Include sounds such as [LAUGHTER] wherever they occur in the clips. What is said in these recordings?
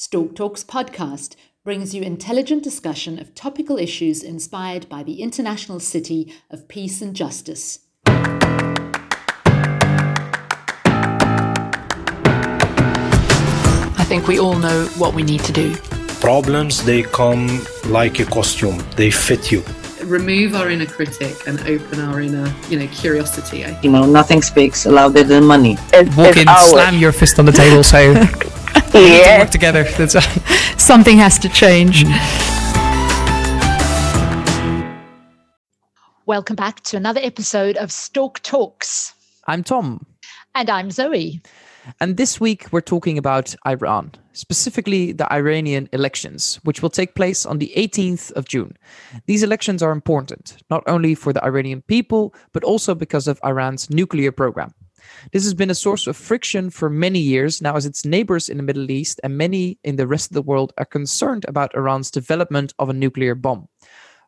Stork Talks podcast brings you intelligent discussion of topical issues inspired by the international city of peace and justice. I think we all know what we need to do. Problems, they come like a costume, they fit you. Remove our inner critic and open our inner, you know, curiosity. You know, nothing speaks louder than money. It's, Walk it's in, ours. slam your fist on the table, say, [LAUGHS] Yeah. work together. That's [LAUGHS] Something has to change. Mm. Welcome back to another episode of Stork Talks. I'm Tom. And I'm Zoe. And this week we're talking about Iran, specifically the Iranian elections, which will take place on the 18th of June. These elections are important, not only for the Iranian people, but also because of Iran's nuclear program. This has been a source of friction for many years now, as its neighbors in the Middle East and many in the rest of the world are concerned about Iran's development of a nuclear bomb.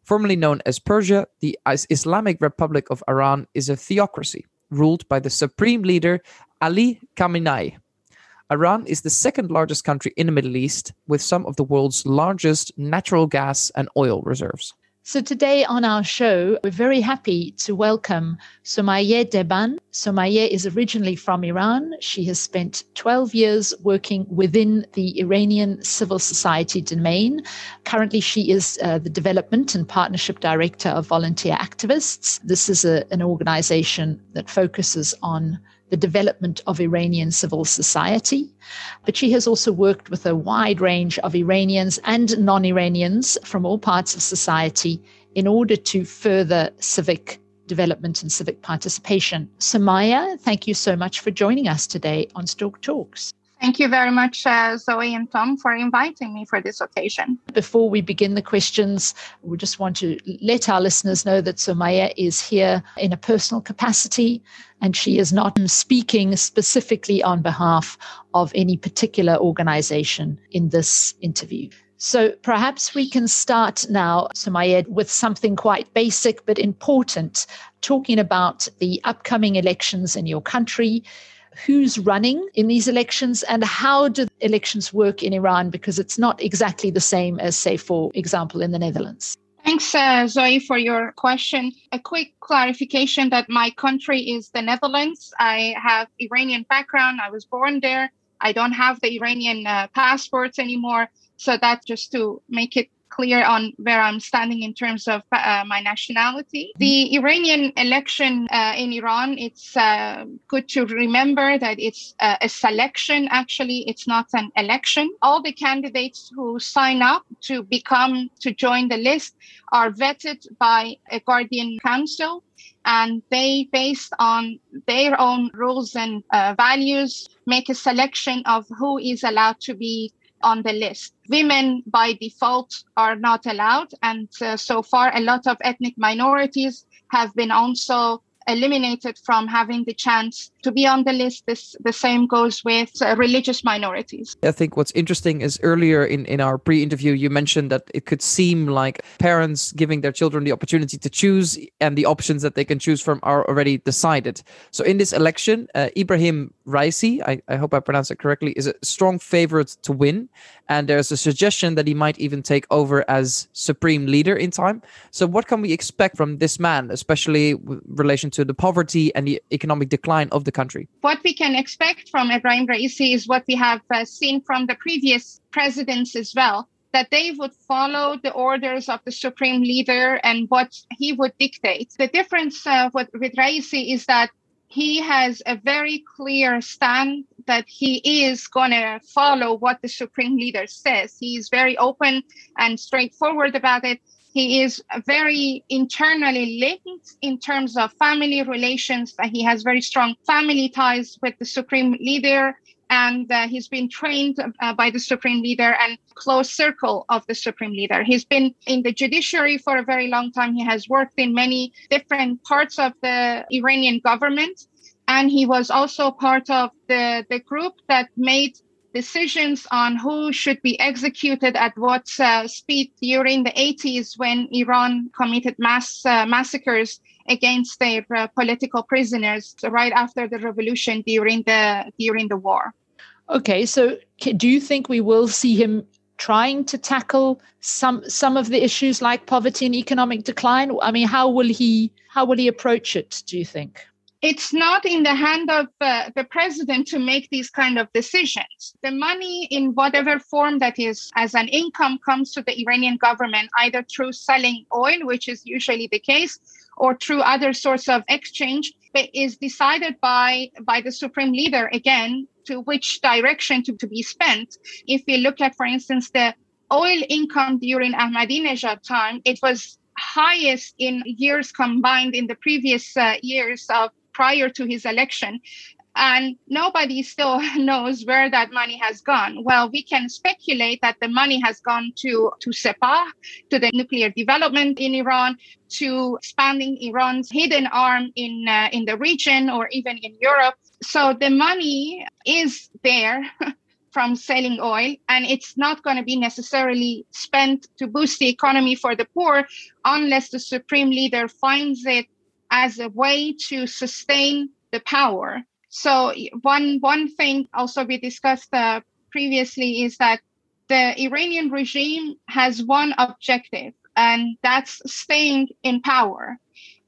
Formerly known as Persia, the Islamic Republic of Iran is a theocracy ruled by the supreme leader Ali Khamenei. Iran is the second largest country in the Middle East with some of the world's largest natural gas and oil reserves. So today on our show, we're very happy to welcome Somaye Deban. Somaye is originally from Iran. She has spent 12 years working within the Iranian civil society domain. Currently, she is uh, the development and partnership director of Volunteer Activists. This is a, an organization that focuses on the development of Iranian civil society. But she has also worked with a wide range of Iranians and non Iranians from all parts of society in order to further civic development and civic participation. Samaya, thank you so much for joining us today on Stork Talks. Thank you very much, uh, Zoe and Tom, for inviting me for this occasion. Before we begin the questions, we just want to let our listeners know that Somaya is here in a personal capacity and she is not speaking specifically on behalf of any particular organization in this interview. So perhaps we can start now, Somaya, with something quite basic but important, talking about the upcoming elections in your country who's running in these elections and how do elections work in Iran because it's not exactly the same as say for example in the Netherlands. Thanks, uh, Zoe, for your question. A quick clarification that my country is the Netherlands. I have Iranian background. I was born there. I don't have the Iranian uh, passports anymore. So that just to make it clear on where I'm standing in terms of uh, my nationality. The Iranian election uh, in Iran, it's uh, good to remember that it's uh, a selection, actually, it's not an election. All the candidates who sign up to become, to join the list, are vetted by a guardian council. And they, based on their own rules and uh, values, make a selection of who is allowed to be on the list. Women by default are not allowed. And uh, so far, a lot of ethnic minorities have been also eliminated from having the chance to be on the list. This, the same goes with uh, religious minorities. I think what's interesting is earlier in, in our pre interview, you mentioned that it could seem like parents giving their children the opportunity to choose and the options that they can choose from are already decided. So in this election, uh, Ibrahim Raisi, I, I hope I pronounced it correctly, is a strong favorite to win. And there's a suggestion that he might even take over as supreme leader in time. So, what can we expect from this man, especially with relation to the poverty and the economic decline of the country? What we can expect from Ibrahim Raisi is what we have uh, seen from the previous presidents as well that they would follow the orders of the supreme leader and what he would dictate. The difference uh, with, with Raisi is that he has a very clear stand that he is going to follow what the supreme leader says. He is very open and straightforward about it. He is very internally linked in terms of family relations. He has very strong family ties with the supreme leader and uh, he's been trained uh, by the supreme leader and close circle of the supreme leader he's been in the judiciary for a very long time he has worked in many different parts of the iranian government and he was also part of the, the group that made decisions on who should be executed at what uh, speed during the 80s when iran committed mass uh, massacres against their uh, political prisoners right after the revolution during the during the war Okay, so do you think we will see him trying to tackle some some of the issues like poverty and economic decline? I mean, how will he how will he approach it? Do you think? It's not in the hand of uh, the president to make these kind of decisions. The money, in whatever form that is, as an income, comes to the Iranian government either through selling oil, which is usually the case, or through other sorts of exchange. But is decided by by the supreme leader again to which direction to, to be spent. If we look at, for instance, the oil income during Ahmadinejad time, it was highest in years combined in the previous uh, years of prior to his election. And nobody still [LAUGHS] knows where that money has gone. Well, we can speculate that the money has gone to, to Sepah, to the nuclear development in Iran, to expanding Iran's hidden arm in, uh, in the region or even in Europe. So the money is there [LAUGHS] from selling oil, and it's not going to be necessarily spent to boost the economy for the poor unless the supreme leader finds it as a way to sustain the power. So one one thing also we discussed uh, previously is that the Iranian regime has one objective, and that's staying in power.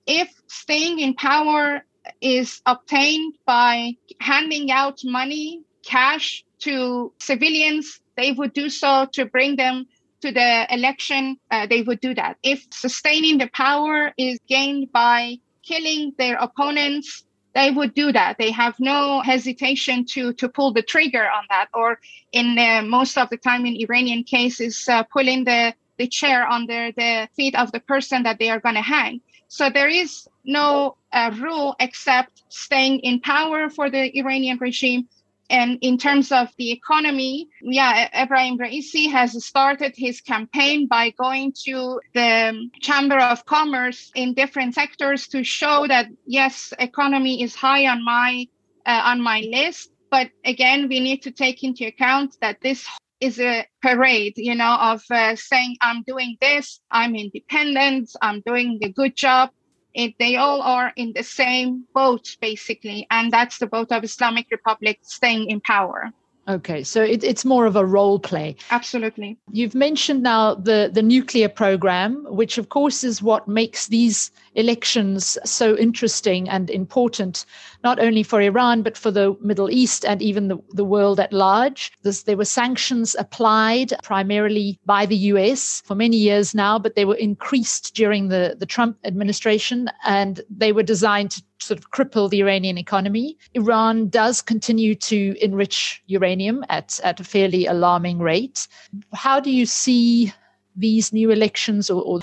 If staying in power is obtained by handing out money, cash to civilians, they would do so to bring them to the election. Uh, they would do that. If sustaining the power is gained by killing their opponents, they would do that. They have no hesitation to to pull the trigger on that, or in uh, most of the time in Iranian cases, uh, pulling the the chair under the feet of the person that they are going to hang. So there is no uh, rule except staying in power for the Iranian regime and in terms of the economy, yeah, Ebrahim Raisi has started his campaign by going to the Chamber of Commerce in different sectors to show that yes, economy is high on my uh, on my list. But again, we need to take into account that this is a parade, you know, of uh, saying I'm doing this, I'm independent, I'm doing a good job it, they all are in the same boat basically and that's the boat of islamic republic staying in power Okay, so it, it's more of a role play. Absolutely. You've mentioned now the, the nuclear program, which of course is what makes these elections so interesting and important, not only for Iran, but for the Middle East and even the, the world at large. This, there were sanctions applied primarily by the US for many years now, but they were increased during the, the Trump administration and they were designed to sort of cripple the Iranian economy. Iran does continue to enrich uranium at, at a fairly alarming rate. How do you see these new elections or, or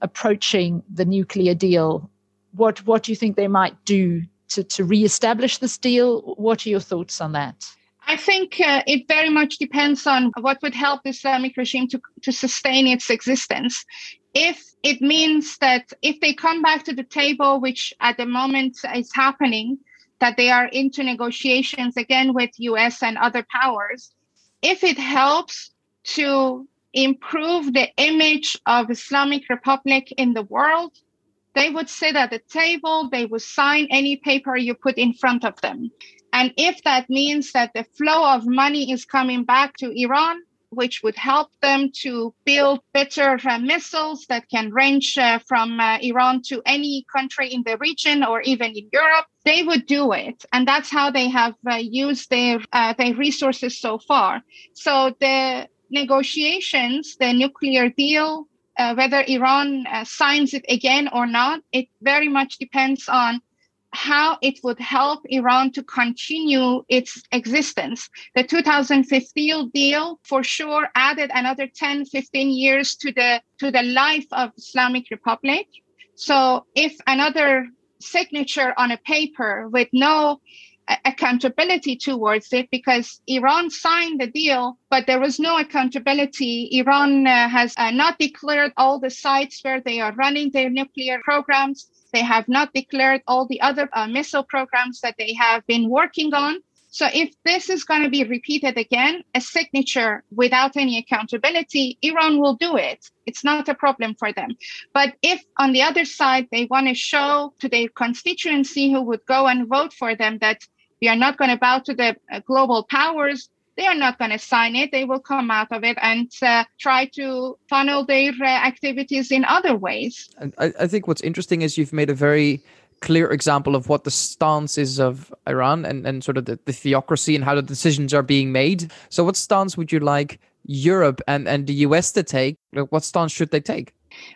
approaching the nuclear deal? What, what do you think they might do to, to reestablish this deal? What are your thoughts on that? I think uh, it very much depends on what would help the Islamic regime to, to sustain its existence if it means that if they come back to the table, which at the moment is happening, that they are into negotiations again with US and other powers, if it helps to improve the image of Islamic Republic in the world, they would sit at the table, they would sign any paper you put in front of them. And if that means that the flow of money is coming back to Iran, which would help them to build better uh, missiles that can range uh, from uh, Iran to any country in the region or even in Europe, they would do it. And that's how they have uh, used their, uh, their resources so far. So the negotiations, the nuclear deal, uh, whether Iran signs it again or not, it very much depends on how it would help Iran to continue its existence. The 2015 deal for sure added another 10, 15 years to the to the life of Islamic Republic. So if another signature on a paper with no accountability towards it because Iran signed the deal, but there was no accountability. Iran uh, has uh, not declared all the sites where they are running their nuclear programs. They have not declared all the other uh, missile programs that they have been working on. So if this is going to be repeated again, a signature without any accountability, Iran will do it. It's not a problem for them. But if on the other side, they want to show to their constituency who would go and vote for them that we are not going to bow to the uh, global powers, they are not going to sign it. They will come out of it and uh, try to funnel their uh, activities in other ways. I, I think what's interesting is you've made a very clear example of what the stance is of Iran and, and sort of the, the theocracy and how the decisions are being made. So, what stance would you like Europe and, and the US to take? What stance should they take?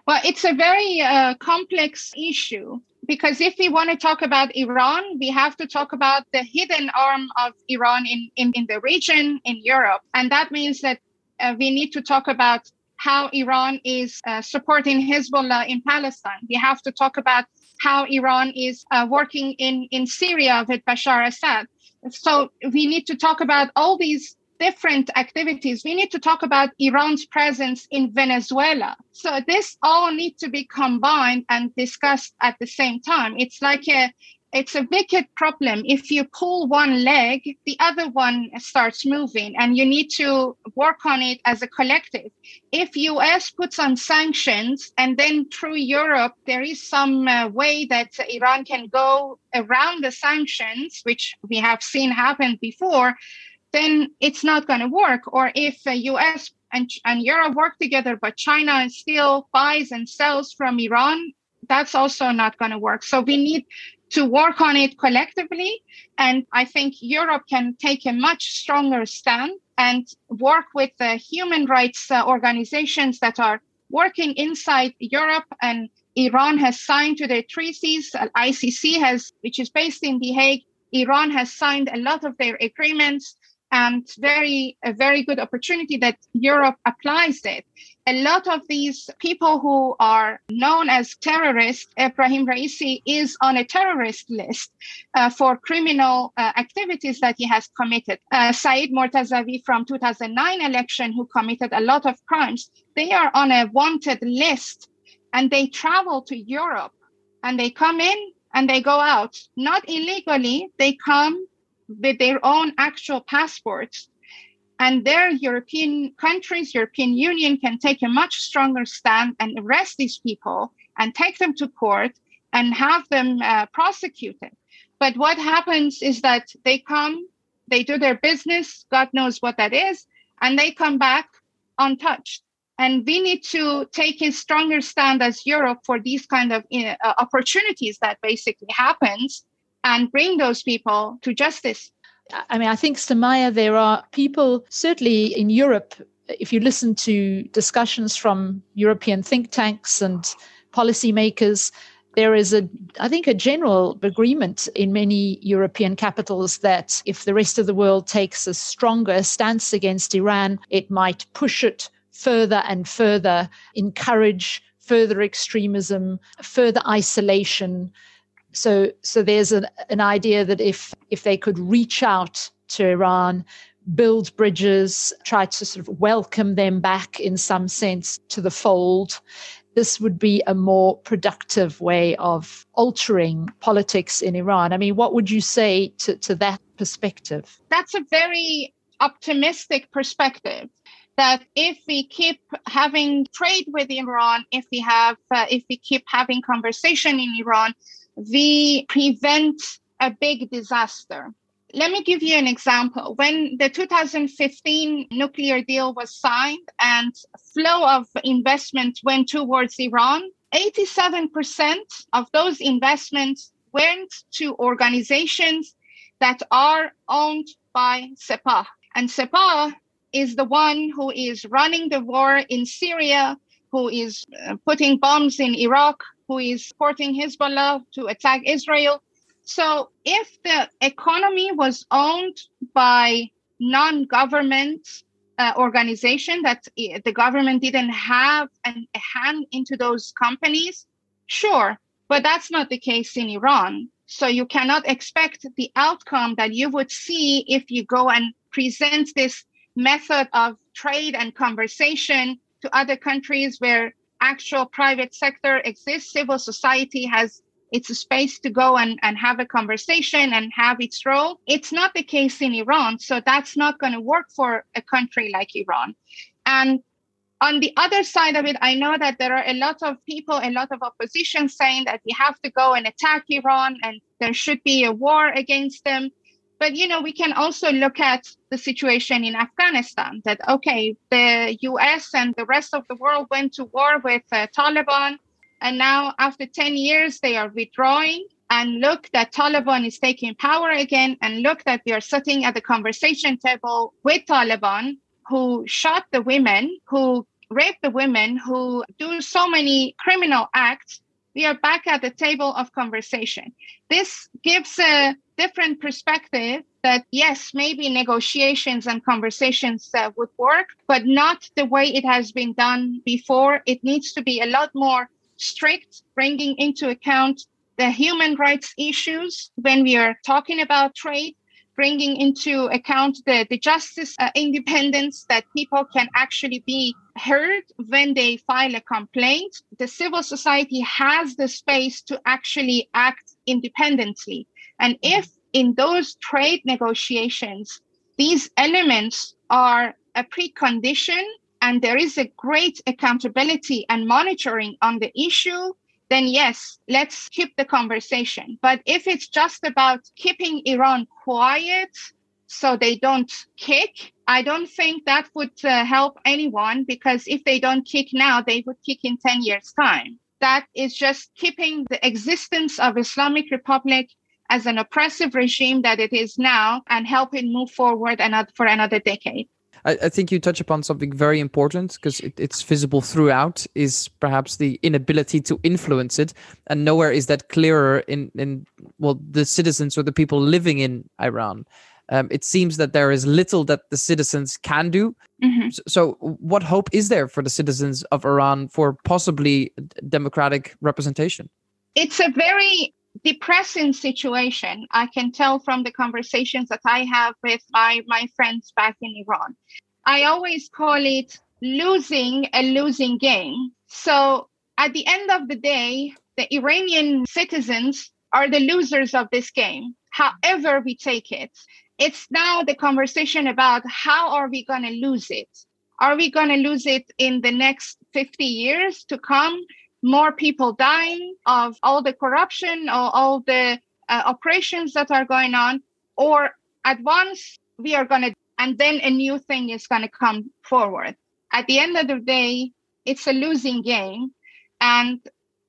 Well, it's a very uh, complex issue because if we want to talk about Iran, we have to talk about the hidden arm of Iran in, in, in the region, in Europe. And that means that uh, we need to talk about how Iran is uh, supporting Hezbollah in Palestine. We have to talk about how Iran is uh, working in, in Syria with Bashar Assad. So we need to talk about all these different activities. We need to talk about Iran's presence in Venezuela. So this all needs to be combined and discussed at the same time. It's like a it's a wicked problem. If you pull one leg, the other one starts moving and you need to work on it as a collective. If US puts on sanctions and then through Europe, there is some uh, way that Iran can go around the sanctions, which we have seen happen before, then it's not going to work. Or if the US and, and Europe work together, but China still buys and sells from Iran, that's also not going to work. So we need to work on it collectively. And I think Europe can take a much stronger stand and work with the human rights uh, organizations that are working inside Europe and Iran has signed to the treaties. ICC has, which is based in The Hague. Iran has signed a lot of their agreements and very a very good opportunity that Europe applies it. A lot of these people who are known as terrorists, Ebrahim Raisi is on a terrorist list uh, for criminal uh, activities that he has committed. Uh, Saeed Mortazavi from 2009 election, who committed a lot of crimes, they are on a wanted list, and they travel to Europe, and they come in and they go out, not illegally. They come with their own actual passports. And their European countries, European Union can take a much stronger stand and arrest these people and take them to court and have them uh, prosecuted. But what happens is that they come, they do their business, God knows what that is, and they come back untouched. And we need to take a stronger stand as Europe for these kind of uh, opportunities that basically happens and bring those people to justice. I mean, I think, Samaya, there are people, certainly in Europe, if you listen to discussions from European think tanks and policymakers, there is a, I think, a general agreement in many European capitals that if the rest of the world takes a stronger stance against Iran, it might push it further and further, encourage further extremism, further isolation, so so there's an, an idea that if if they could reach out to Iran, build bridges, try to sort of welcome them back in some sense to the fold, this would be a more productive way of altering politics in Iran. I mean, what would you say to, to that perspective? That's a very optimistic perspective that if we keep having trade with Iran, if we have, uh, if we keep having conversation in Iran, we prevent a big disaster. Let me give you an example. When the 2015 nuclear deal was signed and flow of investment went towards Iran, 87% of those investments went to organizations that are owned by Sepah. And Sepah is the one who is running the war in Syria, who is uh, putting bombs in Iraq, who is supporting Hezbollah to attack Israel. So if the economy was owned by non-government uh, organization that the government didn't have an, a hand into those companies, sure, but that's not the case in Iran. So you cannot expect the outcome that you would see if you go and present this method of trade and conversation to other countries where actual private sector exists, civil society has its space to go and, and have a conversation and have its role. It's not the case in Iran. So that's not going to work for a country like Iran. And on the other side of it, I know that there are a lot of people, a lot of opposition saying that we have to go and attack Iran and there should be a war against them. But you know, we can also look at the situation in Afghanistan. That okay, the U.S. and the rest of the world went to war with uh, Taliban, and now after ten years they are withdrawing. And look that Taliban is taking power again, and look that we are sitting at the conversation table with Taliban, who shot the women, who rape the women, who do so many criminal acts, we are back at the table of conversation. This gives a different perspective that yes, maybe negotiations and conversations uh, would work, but not the way it has been done before. It needs to be a lot more strict, bringing into account the human rights issues when we are talking about trade bringing into account the, the justice uh, independence that people can actually be heard when they file a complaint. The civil society has the space to actually act independently. And if in those trade negotiations, these elements are a precondition and there is a great accountability and monitoring on the issue, then yes, let's keep the conversation. But if it's just about keeping Iran quiet so they don't kick, I don't think that would uh, help anyone because if they don't kick now, they would kick in 10 years' time. That is just keeping the existence of Islamic Republic as an oppressive regime that it is now and help it move forward another, for another decade. I, I think you touch upon something very important because it, it's visible throughout is perhaps the inability to influence it, and nowhere is that clearer in in well the citizens or the people living in Iran. Um, it seems that there is little that the citizens can do. Mm-hmm. So, so, what hope is there for the citizens of Iran for possibly democratic representation? It's a very depressing situation. I can tell from the conversations that I have with my, my friends back in Iran. I always call it losing a losing game. So at the end of the day, the Iranian citizens are the losers of this game, however we take it. It's now the conversation about how are we going to lose it? Are we going to lose it in the next 50 years to come? More people dying of all the corruption or all the uh, operations that are going on, or at once we are going to, and then a new thing is going to come forward. At the end of the day, it's a losing game. And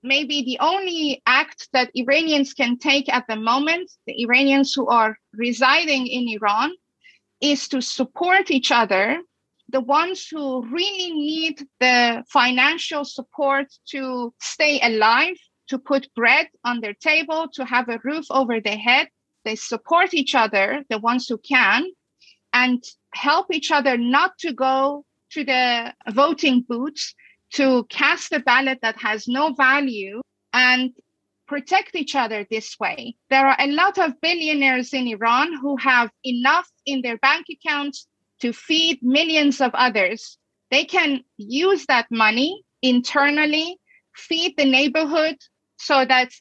maybe the only act that Iranians can take at the moment, the Iranians who are residing in Iran, is to support each other the ones who really need the financial support to stay alive, to put bread on their table, to have a roof over their head, they support each other, the ones who can, and help each other not to go to the voting booths to cast a ballot that has no value and protect each other this way. There are a lot of billionaires in Iran who have enough in their bank accounts to feed millions of others, they can use that money internally, feed the neighborhood so that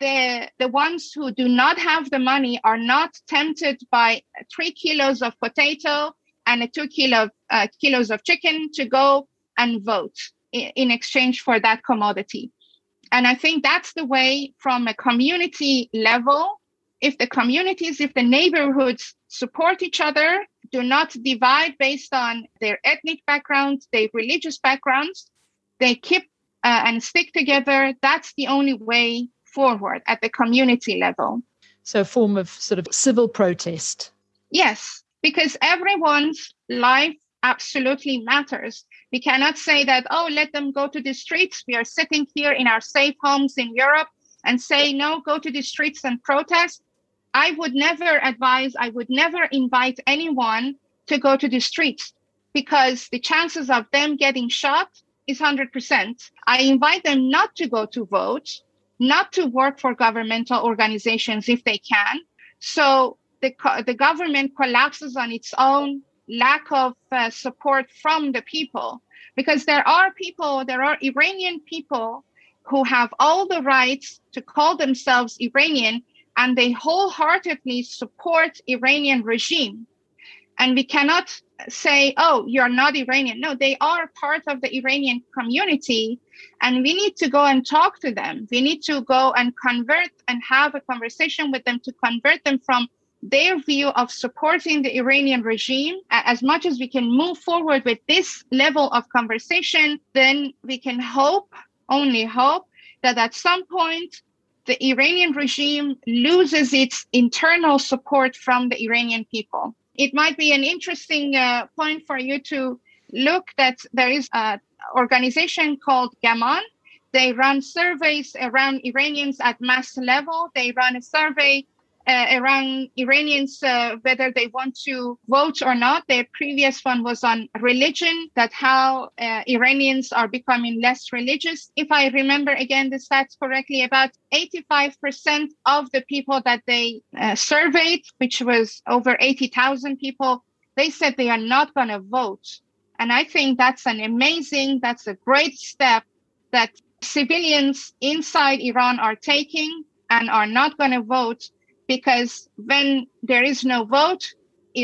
the, the ones who do not have the money are not tempted by three kilos of potato and a two kilo, uh, kilos of chicken to go and vote in, in exchange for that commodity. And I think that's the way from a community level, if the communities, if the neighborhoods support each other, do not divide based on their ethnic backgrounds, their religious backgrounds. They keep uh, and stick together. That's the only way forward at the community level. So, a form of sort of civil protest. Yes, because everyone's life absolutely matters. We cannot say that, oh, let them go to the streets. We are sitting here in our safe homes in Europe and say, no, go to the streets and protest. I would never advise, I would never invite anyone to go to the streets because the chances of them getting shot is 100%. I invite them not to go to vote, not to work for governmental organizations if they can. So the, the government collapses on its own lack of uh, support from the people because there are people, there are Iranian people who have all the rights to call themselves Iranian and they wholeheartedly support Iranian regime. And we cannot say, oh, you're not Iranian. No, they are part of the Iranian community. And we need to go and talk to them. We need to go and convert and have a conversation with them to convert them from their view of supporting the Iranian regime. As much as we can move forward with this level of conversation, then we can hope, only hope, that at some point the Iranian regime loses its internal support from the Iranian people. It might be an interesting uh, point for you to look that there is an organization called GAMAAN. They run surveys around Iranians at mass level. They run a survey uh, around Iranians uh, whether they want to vote or not. Their previous one was on religion, that how uh, Iranians are becoming less religious. If I remember again the stats correctly, about 85% of the people that they uh, surveyed, which was over 80,000 people, they said they are not going to vote. And I think that's an amazing, that's a great step that civilians inside Iran are taking and are not going to vote because when there is no vote,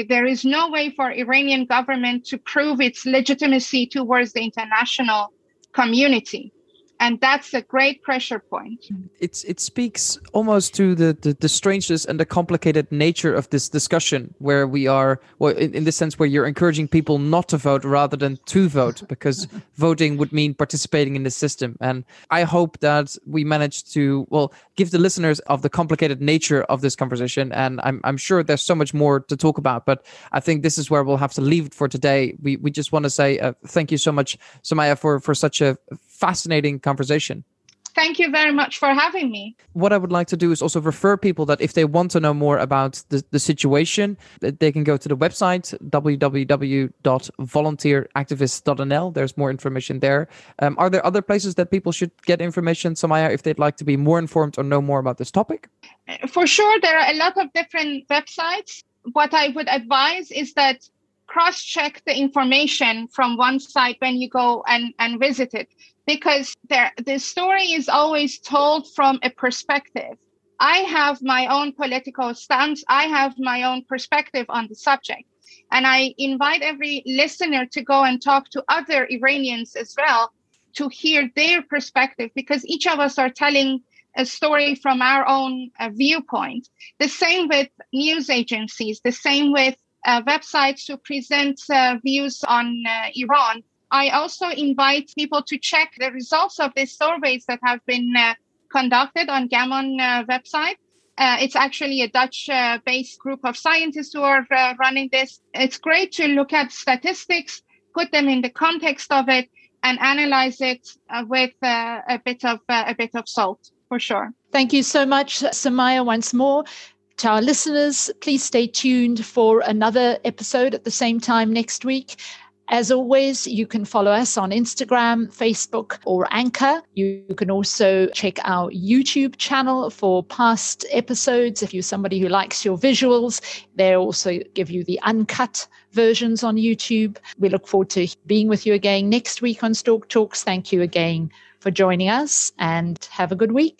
there is no way for Iranian government to prove its legitimacy towards the international community and that's a great pressure point. It's it speaks almost to the, the, the strangeness and the complicated nature of this discussion where we are well in, in the sense where you're encouraging people not to vote rather than to vote [LAUGHS] because voting would mean participating in the system. And i hope that we manage to well give the listeners of the complicated nature of this conversation. And i'm, I'm sure there's so much more to talk about but i think this is where we'll have to leave it for today. We we just want to say uh, thank you so much samaya for for such a fascinating conversation. Thank you very much for having me. What I would like to do is also refer people that if they want to know more about the, the situation, that they can go to the website www.volunteeractivist.nl. There's more information there. Um, are there other places that people should get information, Samaya, if they'd like to be more informed or know more about this topic? For sure, there are a lot of different websites. What I would advise is that cross check the information from one site when you go and, and visit it because the story is always told from a perspective. I have my own political stance. I have my own perspective on the subject. And I invite every listener to go and talk to other Iranians as well to hear their perspective because each of us are telling a story from our own uh, viewpoint. The same with news agencies, the same with uh, websites to present uh, views on uh, Iran. I also invite people to check the results of these surveys that have been uh, conducted on GAMAAN uh, website. Uh, it's actually a Dutch uh, based group of scientists who are uh, running this. It's great to look at statistics, put them in the context of it, and analyze it uh, with a bit of a bit of salt for sure. Thank you so much, Samaya, once more. To our listeners, please stay tuned for another episode at the same time next week. As always, you can follow us on Instagram, Facebook, or Anchor. You can also check our YouTube channel for past episodes. If you're somebody who likes your visuals, they also give you the uncut versions on YouTube. We look forward to being with you again next week on Stork Talks. Thank you again for joining us and have a good week.